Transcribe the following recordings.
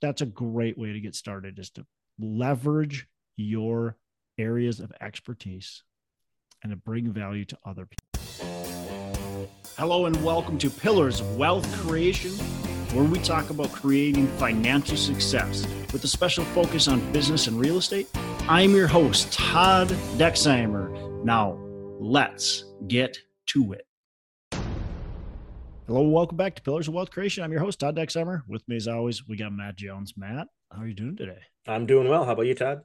that's a great way to get started is to leverage your areas of expertise and to bring value to other people. Hello and welcome to Pillars of Wealth Creation, where we talk about creating financial success with a special focus on business and real estate. I'm your host, Todd Dexheimer. Now, let's get to it. Hello, welcome back to Pillars of Wealth Creation. I'm your host, Todd Dexheimer. With me, as always, we got Matt Jones. Matt, how are you doing today? I'm doing well. How about you, Todd?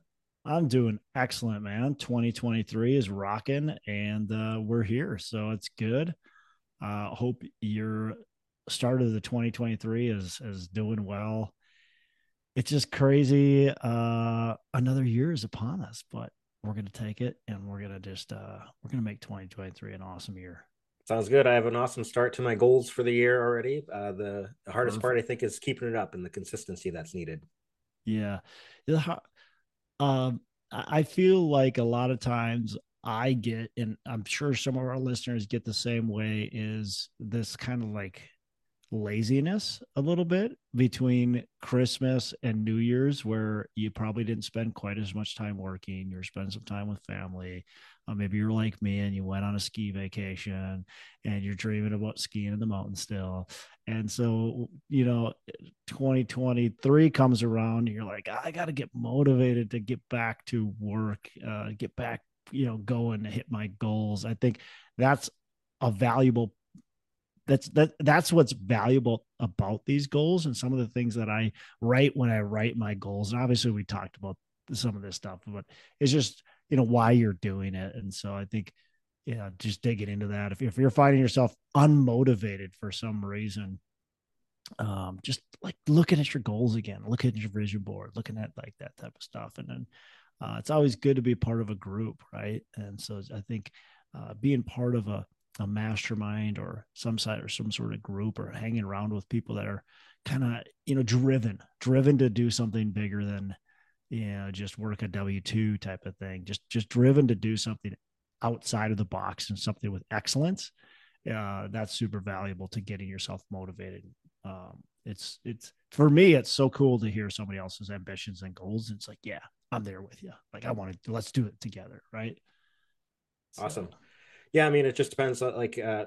I'm doing excellent, man. 2023 is rocking, and uh, we're here, so it's good. Uh, hope your start of the 2023 is is doing well. It's just crazy. Uh, another year is upon us, but we're gonna take it, and we're gonna just uh, we're gonna make 2023 an awesome year. Sounds good. I have an awesome start to my goals for the year already. Uh, the, the hardest Perfect. part, I think, is keeping it up and the consistency that's needed. Yeah. Um, I feel like a lot of times I get, and I'm sure some of our listeners get the same way, is this kind of like laziness a little bit between Christmas and New Year's, where you probably didn't spend quite as much time working. You're spending some time with family. Uh, maybe you're like me and you went on a ski vacation and you're dreaming about skiing in the mountains still. And so, you know, 2023 comes around, you're like, I got to get motivated to get back to work, uh, get back, you know, going to hit my goals. I think that's a valuable that's that that's what's valuable about these goals and some of the things that I write when I write my goals. And obviously we talked about some of this stuff, but it's just you know why you're doing it. And so i think yeah just digging into that if, if you're finding yourself unmotivated for some reason um just like looking at your goals again looking at your vision board looking at like that type of stuff. And then uh, it's always good to be part of a group right? And so i think uh, being part of a, a mastermind or some side or some sort of group or hanging around with people that are kind of you know driven driven to do something bigger than you know, just work a W two type of thing, just just driven to do something outside of the box and something with excellence. Uh, that's super valuable to getting yourself motivated. Um, it's it's for me, it's so cool to hear somebody else's ambitions and goals. It's like, yeah, I'm there with you. Like I want to let's do it together, right? Awesome. So, yeah, I mean, it just depends. Uh, like, uh,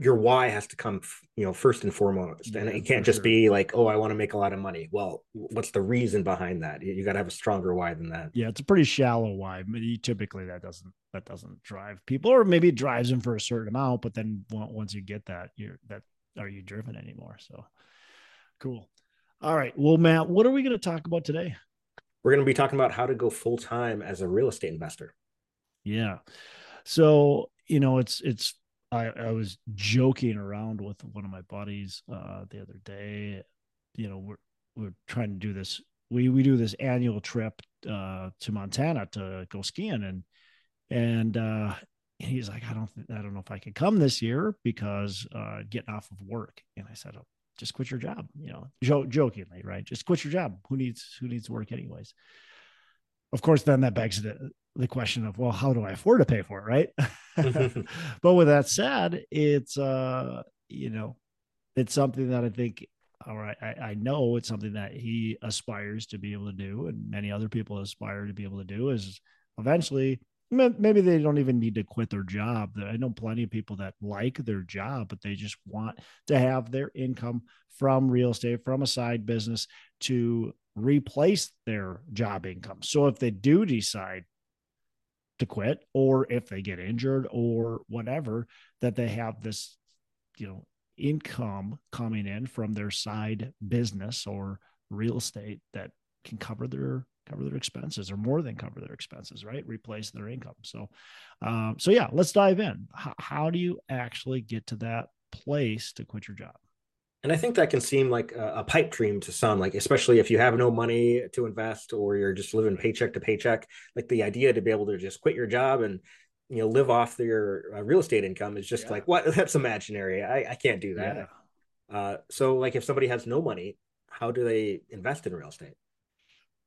your why has to come, you know, first and foremost, and yeah, it can't just sure. be like, oh, I want to make a lot of money. Well, what's the reason behind that? You, you got to have a stronger why than that. Yeah, it's a pretty shallow why. Typically, that doesn't that doesn't drive people, or maybe it drives them for a certain amount, but then once you get that, you're that are you driven anymore? So, cool. All right, well, Matt, what are we going to talk about today? We're going to be talking about how to go full time as a real estate investor. Yeah. So you know, it's it's I, I was joking around with one of my buddies uh, the other day. You know, we're we're trying to do this. We we do this annual trip uh, to Montana to go skiing, and and uh, he's like, I don't I don't know if I can come this year because uh, getting off of work. And I said, oh, just quit your job. You know, jo- jokingly, right? Just quit your job. Who needs who needs work anyways? Of course, then that begs the the question of well how do i afford to pay for it right? But with that said it's uh you know it's something that i think or I, I know it's something that he aspires to be able to do and many other people aspire to be able to do is eventually maybe they don't even need to quit their job. I know plenty of people that like their job but they just want to have their income from real estate from a side business to replace their job income. So if they do decide to quit or if they get injured or whatever that they have this you know income coming in from their side business or real estate that can cover their cover their expenses or more than cover their expenses right? Replace their income. So um, so yeah let's dive in. How, how do you actually get to that place to quit your job and I think that can seem like a, a, pipe dream to some, like especially if you have no money to invest or you're just living paycheck to paycheck. Like the idea to be able to just quit your job and you know live off your uh, real estate income is just yeah. like what that's imaginary. I, I can't do that. Yeah. Uh, so like if somebody has no money, how do they invest in real estate?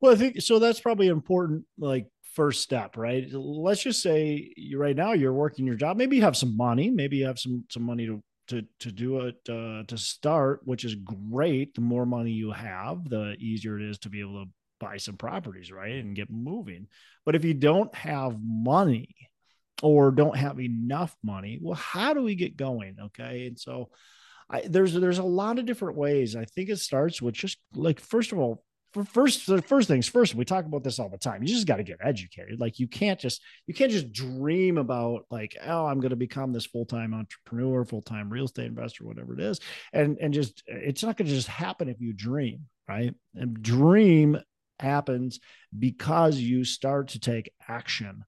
Well, I think so. That's probably important. Like first step, right? Let's just say you right now you're working your job. Maybe you have some money. Maybe you have some some money to to to do it uh, to start, which is great. The more money you have, the easier it is to be able to buy some properties, right, and get moving. But if you don't have money or don't have enough money, well, how do we get going? Okay, and so I, there's there's a lot of different ways. I think it starts with just like first of all, first first things first we talk about this all the time you just got to get educated. Like you can't just you can't just dream about like oh i'm going to become this full-time entrepreneur full-time real estate investor whatever it is and and just it's not going to just happen if you dream right? And dream happens because you start to take action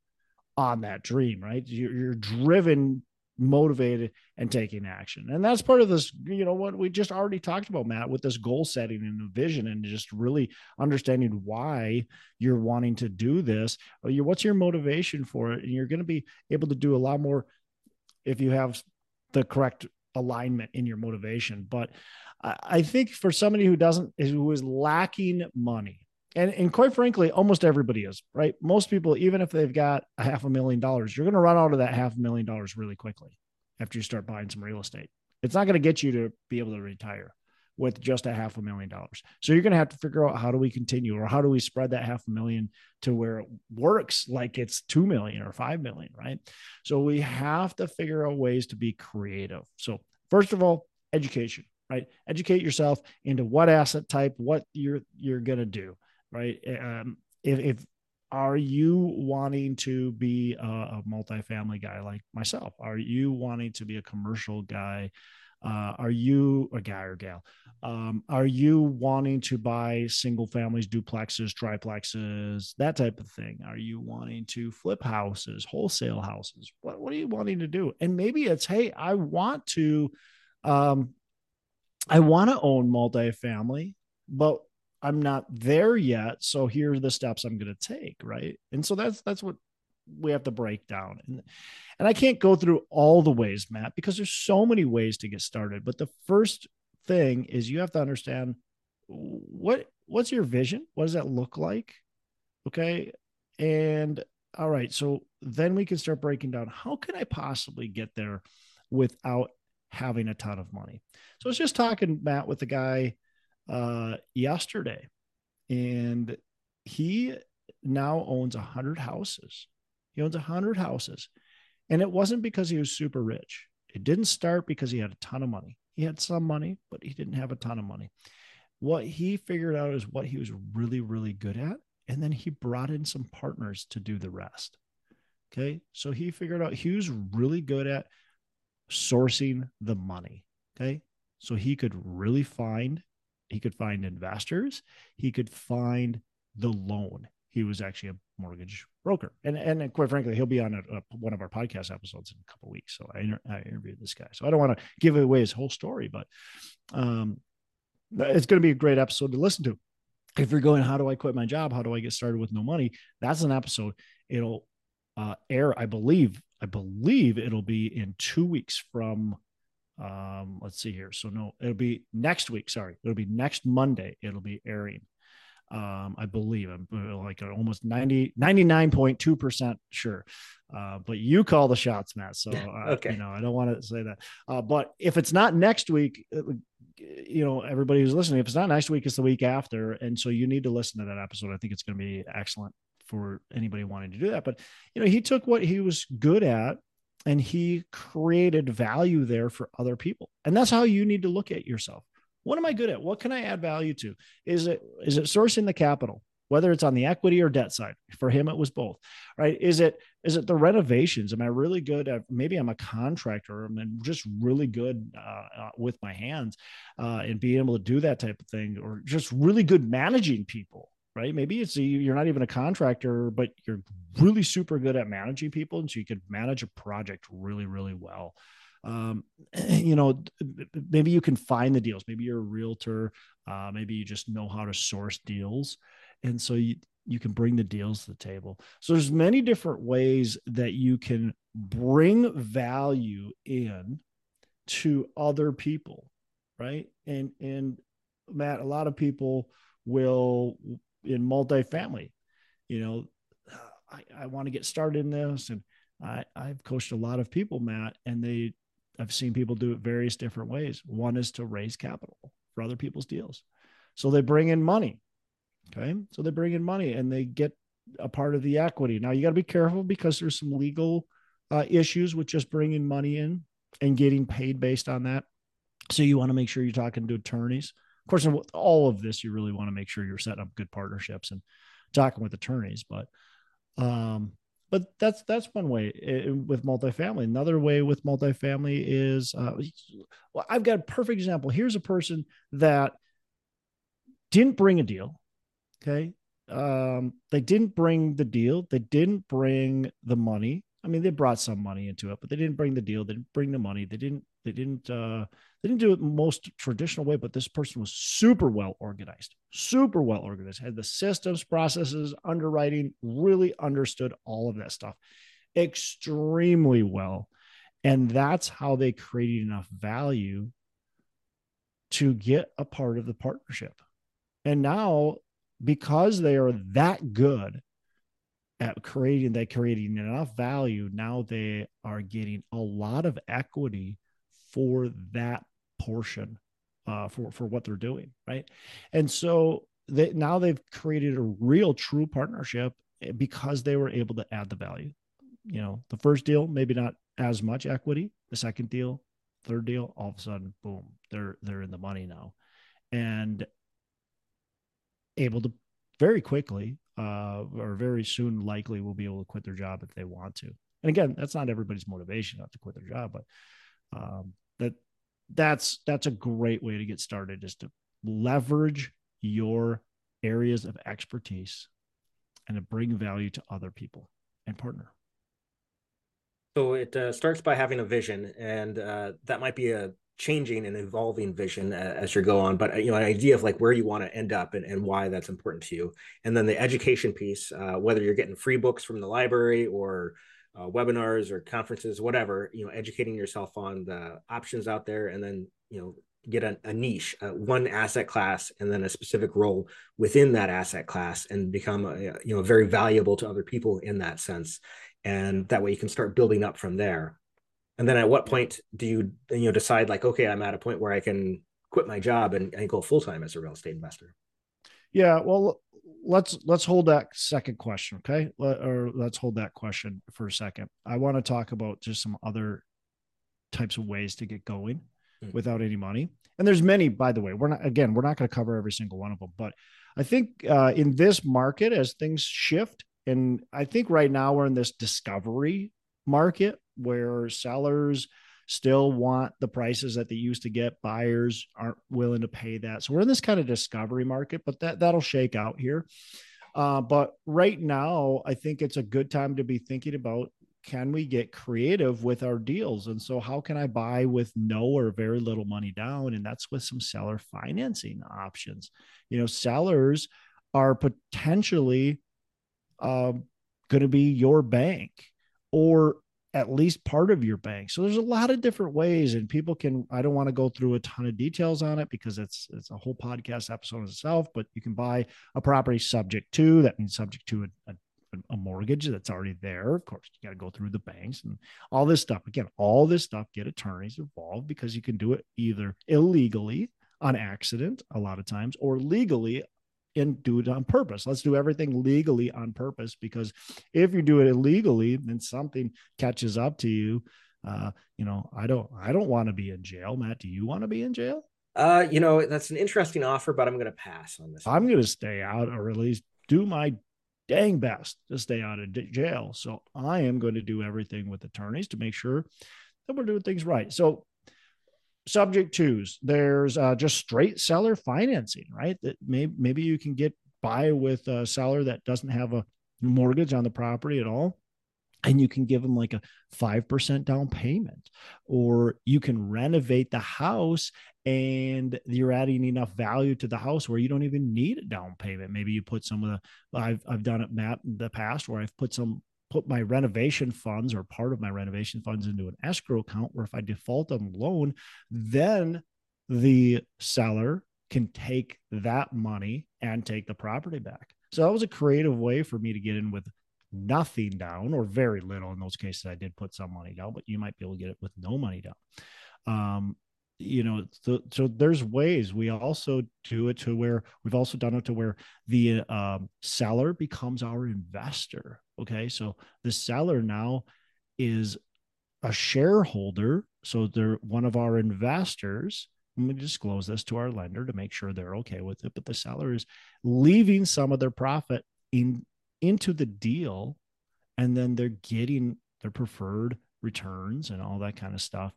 on that dream right? You're, you're driven motivated and taking action. And that's part of this, you know, what we just already talked about, Matt, with this goal setting and the vision and just really understanding why you're wanting to do this. Uh, what's your motivation for it? And you're going to be able to do a lot more if you have the correct alignment in your motivation. But I think for somebody who doesn't, who is lacking money, and, and quite frankly, almost everybody is right. Most people, even if they've got a half a million dollars, you're going to run out of that half a million dollars really quickly after you start buying some real estate. It's not going to get you to be able to retire with just a half a million dollars. So you're going to have to figure out how do we continue or how do we spread that half a million to where it works like it's 2 million or 5 million, right? So we have to figure out ways to be creative. So first of all, education, right? Educate yourself into what asset type, what you're you're going to do right? Um, if, if are you wanting to be a, a multifamily guy like myself? Are you wanting to be a commercial guy? Uh, are you a guy or gal? Um, are you wanting to buy single families, duplexes, triplexes, that type of thing? Are you wanting to flip houses, wholesale houses? What, what are you wanting to do? And maybe it's, hey, I want to, um, I want to own multifamily, but I'm not there yet. So here are the steps I'm going to take. Right. And so that's, that's what we have to break down. And, and I can't go through all the ways, Matt, because there's so many ways to get started. But the first thing is you have to understand what, what's your vision? What does that look like? Okay. And all right. So then we can start breaking down how can I possibly get there without having a ton of money? So I was just talking, Matt, with the guy uh, yesterday, and he now owns a hundred houses. He owns a hundred houses, and it wasn't because he was super rich. It didn't start because he had a ton of money. He had some money, but he didn't have a ton of money. What he figured out is what he was really, really good at. And then he brought in some partners to do the rest. Okay. So he figured out he was really good at sourcing the money. Okay. So he could really find he could find investors, he could find the loan. He was actually a mortgage broker, and and quite frankly, he'll be on a, a, one of our podcast episodes in a couple weeks. So I, inter- I interviewed this guy. So I don't want to give away his whole story, but um, it's going to be a great episode to listen to. If you're going, how do I quit my job? How do I get started with no money? That's an episode. It'll uh, air, I believe. I believe it'll be in two weeks from um let's see here. So no it'll be next week sorry. It'll be next monday it'll be airing. Um i believe i'm uh, like almost 90 99.2% sure. Uh but you call the shots matt so uh, okay. you know i don't want to say that. Uh but if it's not next week it, you know everybody who's listening if it's not next week it's the week after and so you need to listen to that episode. I think it's going to be excellent for anybody wanting to do that. But you know he took what he was good at and he created value there for other people. And that's how you need to look at yourself. What am i good at? What can i add value to? Is it is it sourcing the capital whether it's on the equity or debt side? For him it was both right? Is it is it the renovations? Am i really good at maybe i'm a contractor i'm just really good uh, uh, with my hands uh, and being able to do that type of thing or just really good managing people right? Maybe it's a, you're not even a contractor, but you're really super good at managing people, and so you could manage a project really, really well. Um, you know, maybe you can find the deals. Maybe you're a realtor. Uh, maybe you just know how to source deals, and so you you can bring the deals to the table. So there's many different ways that you can bring value in to other people, right? And and Matt, a lot of people will in multifamily. You know, I, I want to get started in this. And I, I've coached a lot of people, Matt, and they I've seen people do it various different ways. One is to raise capital for other people's deals. So they bring in money. Okay. So they bring in money and they get a part of the equity. Now you got to be careful because there's some legal uh, issues with just bringing money in and getting paid based on that. So you want to make sure you're talking to attorneys. Of course, in all of this, you really want to make sure you're setting up good partnerships and talking with attorneys. But um, but that's that's one way with multifamily. Another way with multifamily is uh, well, I've got a perfect example. Here's a person that didn't bring a deal. Okay, um, they didn't bring the deal. They didn't bring the money. I mean, they brought some money into it, but they didn't bring the deal. They didn't bring the money. They didn't. They didn't. Uh, they didn't do it most traditional way. But this person was super well organized, super well organized. Had the systems, processes, underwriting, really understood all of that stuff extremely well, and that's how they created enough value to get a part of the partnership. And now, because they are that good at creating they creating enough value now they are getting a lot of equity for that portion uh, for for what they're doing right? And so they now they've created a real true partnership eh, because they were able to add the value. You know the first deal maybe not as much equity. The second deal third deal all of a sudden boom they're they're in the money now. And able to very quickly uh, or very soon likely will be able to quit their job if they want to. And again, that's not everybody's motivation not to quit their job, but um, that's that's a great way to get started is to leverage your areas of expertise and to bring value to other people and partner. So it uh, starts by having a vision, and uh, that might be a changing and evolving vision as you go on but you know an idea of like where you want to end up and, and why that's important to you and then the education piece uh, whether you're getting free books from the library or uh, webinars or conferences whatever you know educating yourself on the options out there and then you know get a, a niche uh, one asset class and then a specific role within that asset class and become a, you know very valuable to other people in that sense. And that way you can start building up from there. And then at what point do you you know decide like okay i'm at a point where i can quit my job and, and go full-time as a real estate investor? Yeah well let's let's hold that second question okay? Or let's hold that question for a second. I want to talk about just some other types of ways to get going mm-hmm. without any money. And there's many by the way. We're not again we're not going to cover every single one of them but i think uh, in this market as things shift and i think right now we're in this discovery market where sellers still want the prices that they used to get. Buyers aren't willing to pay that. So we're in this kind of discovery market but that that'll shake out here. Uh, but right now i think it's a good time to be thinking about can we get creative with our deals? And so how can i buy with no or very little money down? And that's with some seller financing options. You know sellers are potentially uh, going to be your bank or at least part of your bank. So there's a lot of different ways and people can I don't want to go through a ton of details on it because it's it's a whole podcast episode itself, but you can buy a property subject to that means subject to a, a a mortgage that's already there. Of course, you got to go through the banks and all this stuff. Again, all this stuff get attorneys involved because you can do it either illegally on accident a lot of times or legally and do it on purpose. Let's do everything legally on purpose because if you do it illegally, then something catches up to you. Uh, you know, I don't, I don't want to be in jail. Matt, do you want to be in jail? Uh, you know, that's an interesting offer, but I'm going to pass on this. I'm going to stay out or at least do my dang best to stay out of jail. So I am going to do everything with attorneys to make sure that we're doing things right. So subject twos. There's uh, just straight seller financing right? That may, maybe you can get by with a seller that doesn't have a mortgage on the property at all and you can give them like a 5% down payment. Or you can renovate the house and you're adding enough value to the house where you don't even need a down payment. Maybe you put some of the i've, I've done it matt in the past where i've put some put my renovation funds or part of my renovation funds into an escrow account where if I default on the loan, then the seller can take that money and take the property back. So that was a creative way for me to get in with nothing down or very little in those cases i did put some money down but you might be able to get it with no money down um, you know so, so there's ways we also do it to where we've also done it to where the um, seller becomes our investor okay? So the seller now is a shareholder so they're one of our investors. And we disclose this to our lender to make sure they're okay with it but the seller is leaving some of their profit in into the deal and then they're getting their preferred returns and all that kind of stuff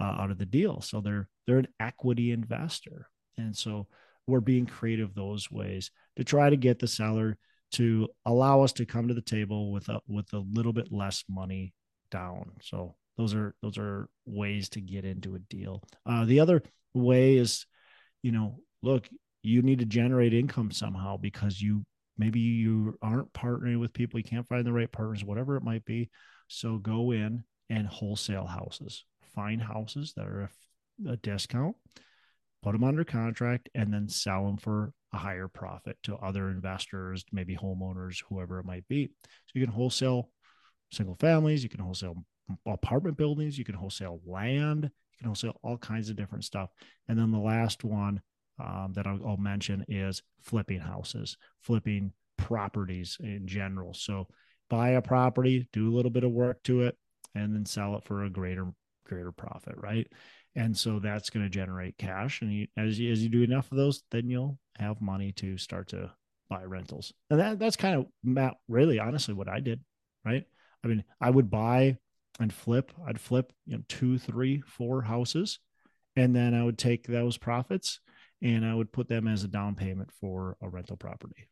uh, out of the deal. So they're they're an equity investor, and so we're being creative those ways to try to get the seller to allow us to come to the table with a with a little bit less money down. So those are those are ways to get into a deal. Uh, the other way is, you know, look, you need to generate income somehow because you maybe you aren't partnering with people, you can't find the right partners, whatever it might be. So go in and wholesale houses find houses that are a, a discount, put them under contract, and then sell them for a higher profit to other investors, maybe homeowners, whoever it might be. So you can wholesale single families, you can wholesale apartment buildings, you can wholesale land, you can wholesale all kinds of different stuff. And then the last one um, that I'll, I'll mention is flipping houses, flipping properties in general. So buy a property, do a little bit of work to it, and then sell it for a greater greater profit, right? And so that's going to generate cash. And you, as you, as you do enough of those, then you'll have money to start to buy rentals. And that that's kind of Matt, really honestly what I did, right? I mean, I would buy and flip. I'd flip, you know, two, three, four houses, and then I would take those profits and I would put them as a down payment for a rental property.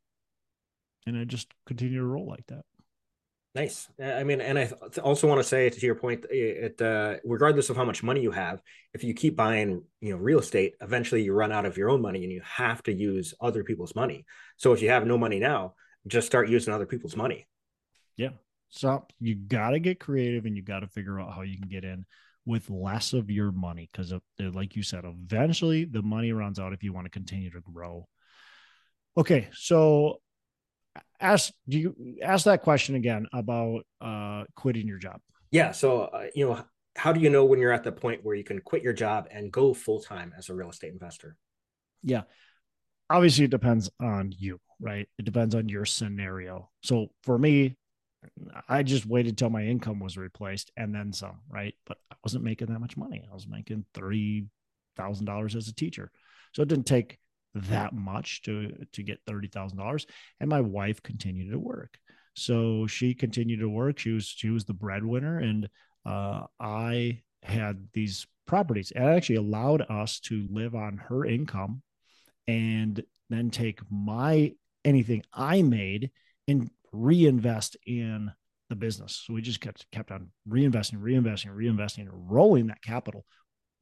And I just continue to roll like that. Nice. Uh, I mean, and I also want to say to your point, uh, it uh, regardless of how much money you have, if you keep buying, you know, real estate, eventually you run out of your own money and you have to use other people's money. So if you have no money now, just start using other people's money. Yeah. So you got to get creative and you got to figure out how you can get in with less of your money because, uh, like you said, eventually the money runs out if you want to continue to grow. Okay, so ask do you ask that question again about uh quitting your job. Yeah so uh, you know how do you know when you're at the point where you can quit your job and go full time as a real estate investor? Yeah. Obviously it depends on you right? It depends on your scenario. So for me i just waited till my income was replaced and then some right? But i wasn't making that much money. I was making $30000 as a teacher. So it didn't take that much to to get thirty thousand dollars. And my wife continued to work, so she continued to work. She was she was the breadwinner, and uh, I had these properties. It actually allowed us to live on her income, and then take my anything I made and reinvest in the business. So we just kept kept on reinvesting, reinvesting, reinvesting, rolling that capital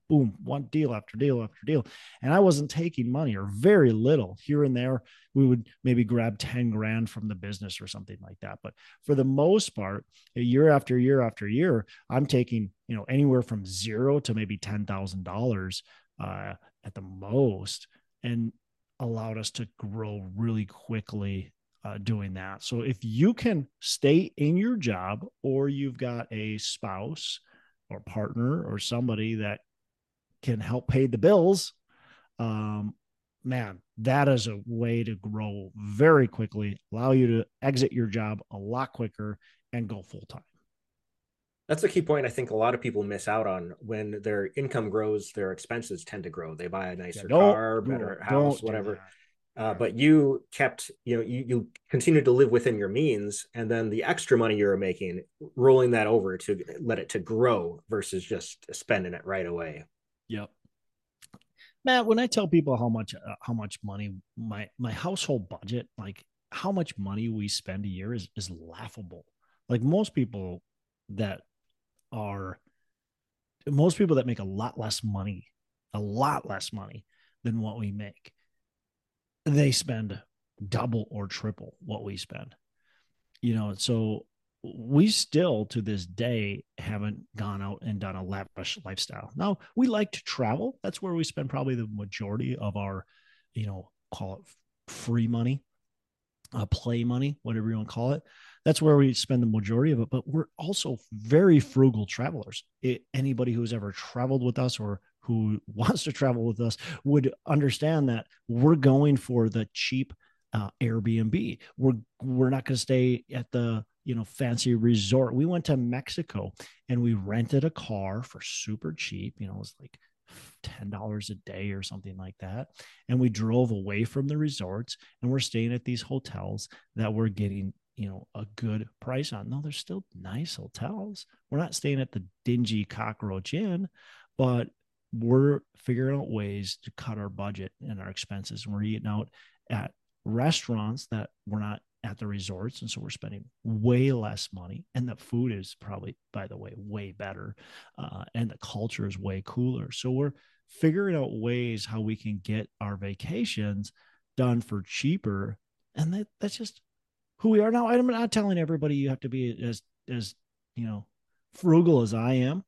boom, one deal after deal after deal. And I wasn't taking money or very little here and there. We would maybe grab 10 grand from the business or something like that. But for the most part, year after year after year, I'm taking, you know, anywhere from zero to maybe $10,000 uh, at the most and allowed us to grow really quickly uh, doing that. So if you can stay in your job or you've got a spouse or partner or somebody that can help pay the bills, um, man, that is a way to grow very quickly, allow you to exit your job a lot quicker and go full time. That's a key point I think a lot of people miss out on when their income grows, their expenses tend to grow. They buy a nicer yeah, car, better house, whatever. Uh, but you kept, you know, you, you continued to live within your means, and then the extra money you were making, rolling that over to let it to grow versus just spending it right away. Yep. Matt, when I tell people how much uh, how much money my my household budget, like how much money we spend a year is is laughable. Like most people that are most people that make a lot less money, a lot less money than what we make, they spend double or triple what we spend. You know, so we still to this day haven't gone out and done a lavish lifestyle. Now we like to travel. That's where we spend probably the majority of our, you know, call it free money. uh, play money, whatever you want to call it. That's where we spend the majority of it. But we're also very frugal travelers. It, anybody who's ever traveled with us or who wants to travel with us would understand that we're going for the cheap uh, Airbnb. We're we're not going to stay at the you know fancy resort. We went to Mexico and we rented a car for super cheap. You know, it was like ten dollars a day or something like that. And we drove away from the resorts and we're staying at these hotels that we're getting you know a good price on. No, they're still nice hotels. We're not staying at the dingy cockroach inn, but we're figuring out ways to cut our budget and our expenses. And we're eating out at restaurants that we're not at the resorts. And so we're spending way less money. And the food is probably, by the way, way better. Uh, and the culture is way cooler. So we're figuring out ways how we can get our vacations done for cheaper. And that, that's just who we are now. I'm not telling everybody you have to be as, as, you know, frugal as I am.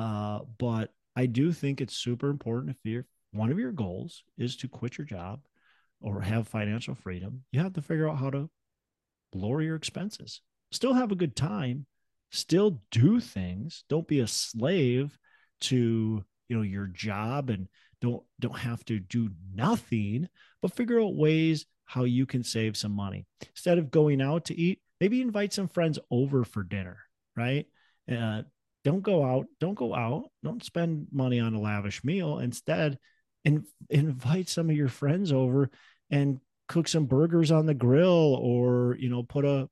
Uh, but I do think it's super important if you're one of your goals is to quit your job or have financial freedom, you have to figure out how to lower your expenses. Still have a good time, still do things. Don't be a slave to, you know, your job and don't don't have to do nothing, but figure out ways how you can save some money. Instead of going out to eat, maybe invite some friends over for dinner, right? Uh, don't go out, don't go out, don't spend money on a lavish meal. Instead, in, invite some of your friends over and cook some burgers on the grill or you know put a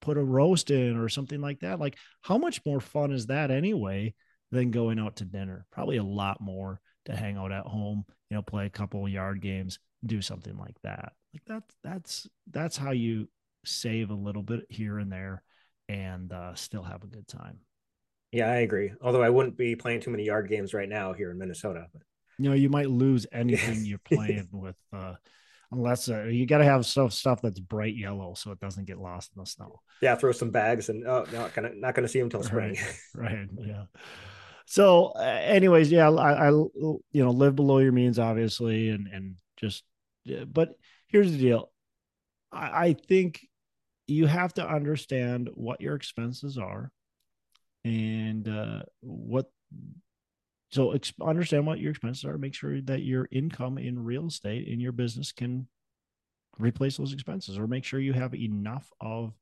put a roast in or something like that. Like how much more fun is that anyway than going out to dinner? Probably a lot more to hang out at home you know play a couple yard games do something like that. Like that's that's that's how you save a little bit here and there and uh, still have a good time. Yeah i agree. Although i wouldn't be playing too many yard games right now here in minnesota but you know you might lose anything you're playing with uh unless uh, you got to have stuff stuff that's bright yellow so it doesn't get lost in the snow. Yeah throw some bags and oh not gonna not gonna see them till spring. Right, right yeah. So uh, anyways yeah I, I you know live below your means obviously and and just but here's the deal. I, I think you have to understand what your expenses are and uh, what so ex- understand what your expenses are. Make sure that your income in real estate in your business can replace those expenses, or make sure you have enough of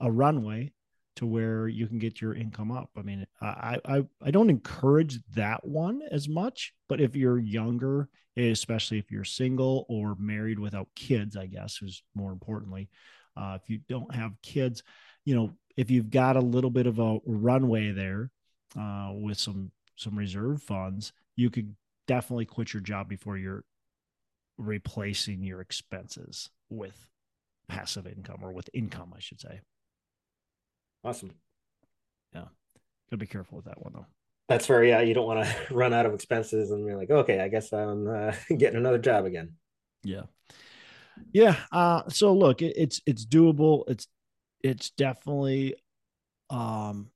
a runway to where you can get your income up. I mean, I I I don't encourage that one as much, but if you're younger, especially if you're single or married without kids, I guess is more importantly, uh, if you don't have kids, you know, if you've got a little bit of a runway there uh, with some some reserve funds, you could definitely quit your job before you're replacing your expenses with passive income or with income, I should say. Awesome. Yeah. Gotta be careful with that one though. That's fair. Yeah. You don't want to run out of expenses and you're like, okay, I guess I'm uh, getting another job again. Yeah. Yeah. Uh, so look, it, it's, it's doable. It's, it's definitely, um,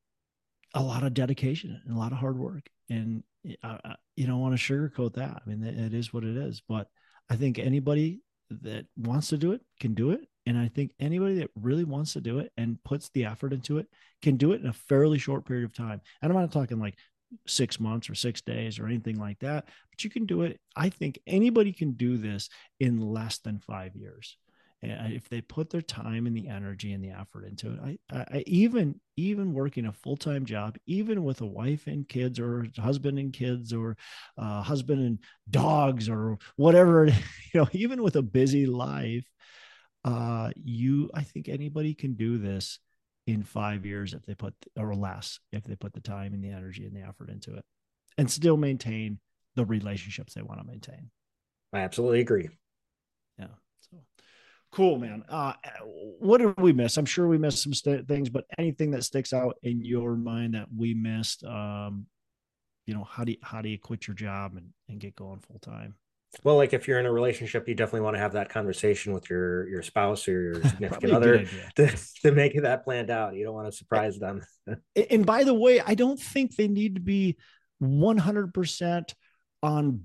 a lot of dedication and a lot of hard work. And I, you don't want to sugarcoat that. I mean, it is what it is. But I think anybody that wants to do it can do it. And I think anybody that really wants to do it and puts the effort into it can do it in a fairly short period of time. And I'm not talking like six months or six days or anything like that, but you can do it. I think anybody can do this in less than five years if they put their time and the energy and the effort into it i, I even even working a full-time job even with a wife and kids or husband and kids or uh, husband and dogs or whatever you know even with a busy life uh, you i think anybody can do this in five years if they put or less if they put the time and the energy and the effort into it and still maintain the relationships they want to maintain. I absolutely agree. Yeah so Cool, man. Uh, what did we miss? I'm sure we missed some st- things, but anything that sticks out in your mind that we missed, um, you know, how do you, how do you quit your job and, and get going full time? Well, like if you're in a relationship, you definitely want to have that conversation with your your spouse or your significant other to, to make that planned out. You don't want to surprise them. and by the way, I don't think they need to be 100% on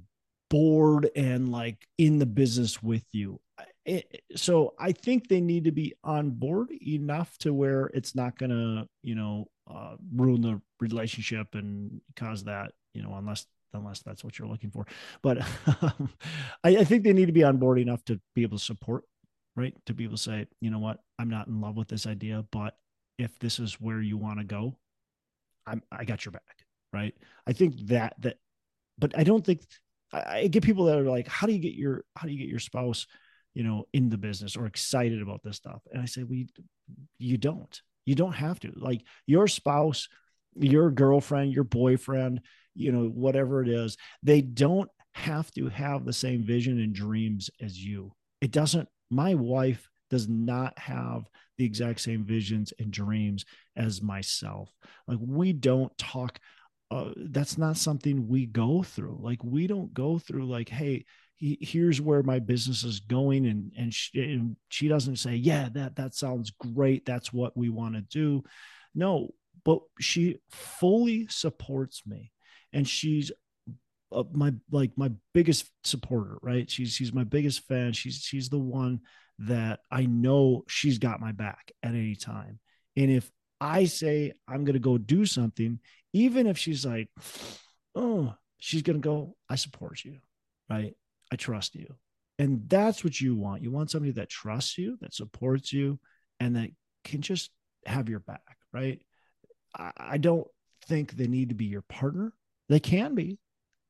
board and like in the business with you so I think they need to be on board enough to where it's not going to, you know, uh, ruin the relationship and cause that, you know, unless unless that's what you're looking for. But um, I, I think they need to be on board enough to be able to support, right? To be able to say, you know what, I'm not in love with this idea, but if this is where you want to go, I'm I got your back, right? I think that that, but I don't think I, I get people that are like, how do you get your how do you get your spouse? You know, in the business or excited about this stuff. And I say, we, you don't, you don't have to like your spouse, your girlfriend, your boyfriend, you know, whatever it is, they don't have to have the same vision and dreams as you. It doesn't, my wife does not have the exact same visions and dreams as myself. Like we don't talk uh, that's not something we go through. Like we don't go through like, hey, he, here's where my business is going. And and she, and she doesn't say yeah that that sounds great. That's what we want to do. No but she fully supports me. And she's uh, my like my biggest supporter right? She's she's my biggest fan. She's she's the one that i know she's got my back at any time. And if i say i'm going to go do something even if she's like oh she's going to go i support you right I trust you. And that's what you want. You want somebody that trusts you, that supports you, and that can just have your back, right? I, don't think they need to be your partner. They can be.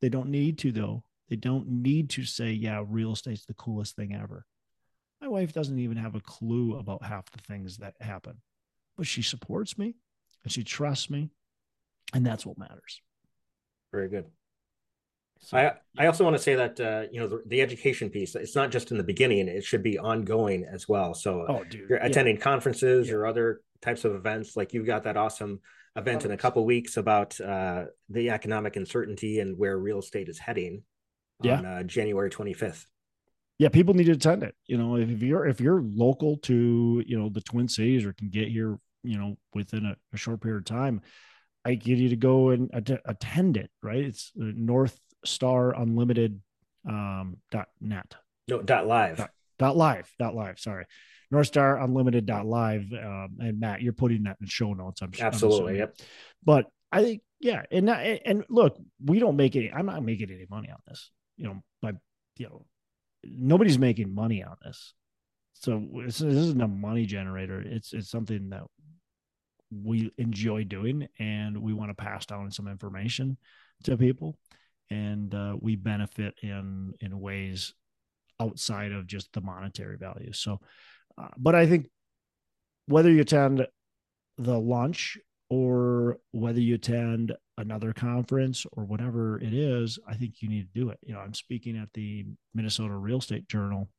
They don't need to, though. They don't need to say, yeah, real estate's the coolest thing ever. My wife doesn't even have a clue about half the things that happen, but she supports me and she trusts me. And that's what matters. Very good. So, I I also want to say that uh, you know the, the, education piece it's not just in the beginning it should be ongoing as well. So oh, dude, you're attending yeah. conferences yeah. or other types of events like you've got that awesome event in a couple weeks about uh, the economic uncertainty and where real estate is heading yeah. on uh, January 25th. Yeah, people need to attend it. You know, if you're if you're local to you know the Twin Cities or can get here, you know, within a, a short period of time, I get you to go and att- attend it. Right, it's uh, North star unlimited um, dot net. No, dot live. Dot, dot live. Dot live. Sorry. North Star Unlimited dot live. Um, and Matt, you're putting that in show notes. I'm absolutely. I'm yep. But I think, yeah. And, and look, we don't make any, I'm not making any money on this, you know, by, you know, nobody's making money on this. So this isn't a money generator. It's, it's something that we enjoy doing and we want to pass down some information to people and uh, we benefit in in ways outside of just the monetary value. So, uh, but I think whether you attend the lunch or whether you attend another conference or whatever it is, I think you need to do it. You know, I'm speaking at the Minnesota Real Estate Journal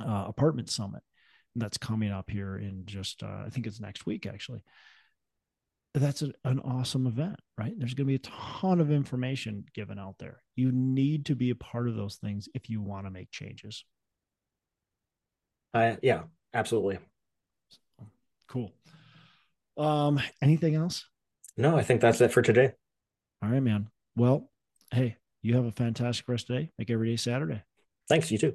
uh, Apartment Summit that's coming up here in just uh, I think it's next week actually that's a, an awesome event, right? There's going to be a ton of information given out there. You need to be a part of those things if you want to make changes. Uh, yeah, absolutely. Cool. Um, anything else? No, I think that's it for today. All right, man. Well, hey, you have a fantastic rest of the day. Make every day Saturday. Thanks. You too.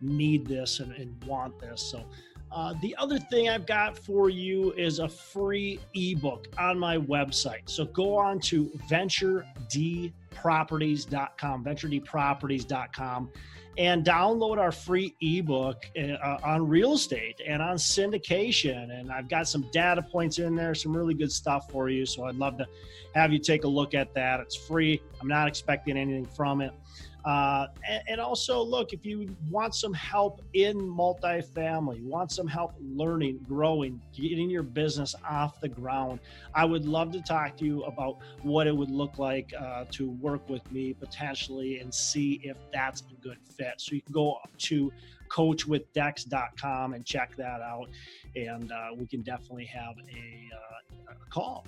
need this and, and want this. So, uh, the other thing I've got for you is a free ebook on my website. So go on to venturedproperties.com, venturedproperties.com, and download our free ebook uh, on real estate and on syndication. And I've got some data points in there, some really good stuff for you. So I'd love to have you take a look at that. It's free, I'm not expecting anything from it. Uh, and, and, also, look, if you want some help in multifamily, want some help learning, growing, getting your business off the ground, I would love to talk to you about what it would look like uh, to work with me potentially and see if that's a good fit. So you can go to coachwithdex.com and check that out. And uh, we can definitely have a, uh, a call.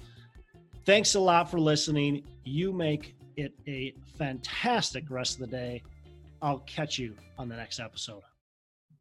Thanks a lot for listening. You make it a fantastic rest of the day. I'll catch you on the next episode.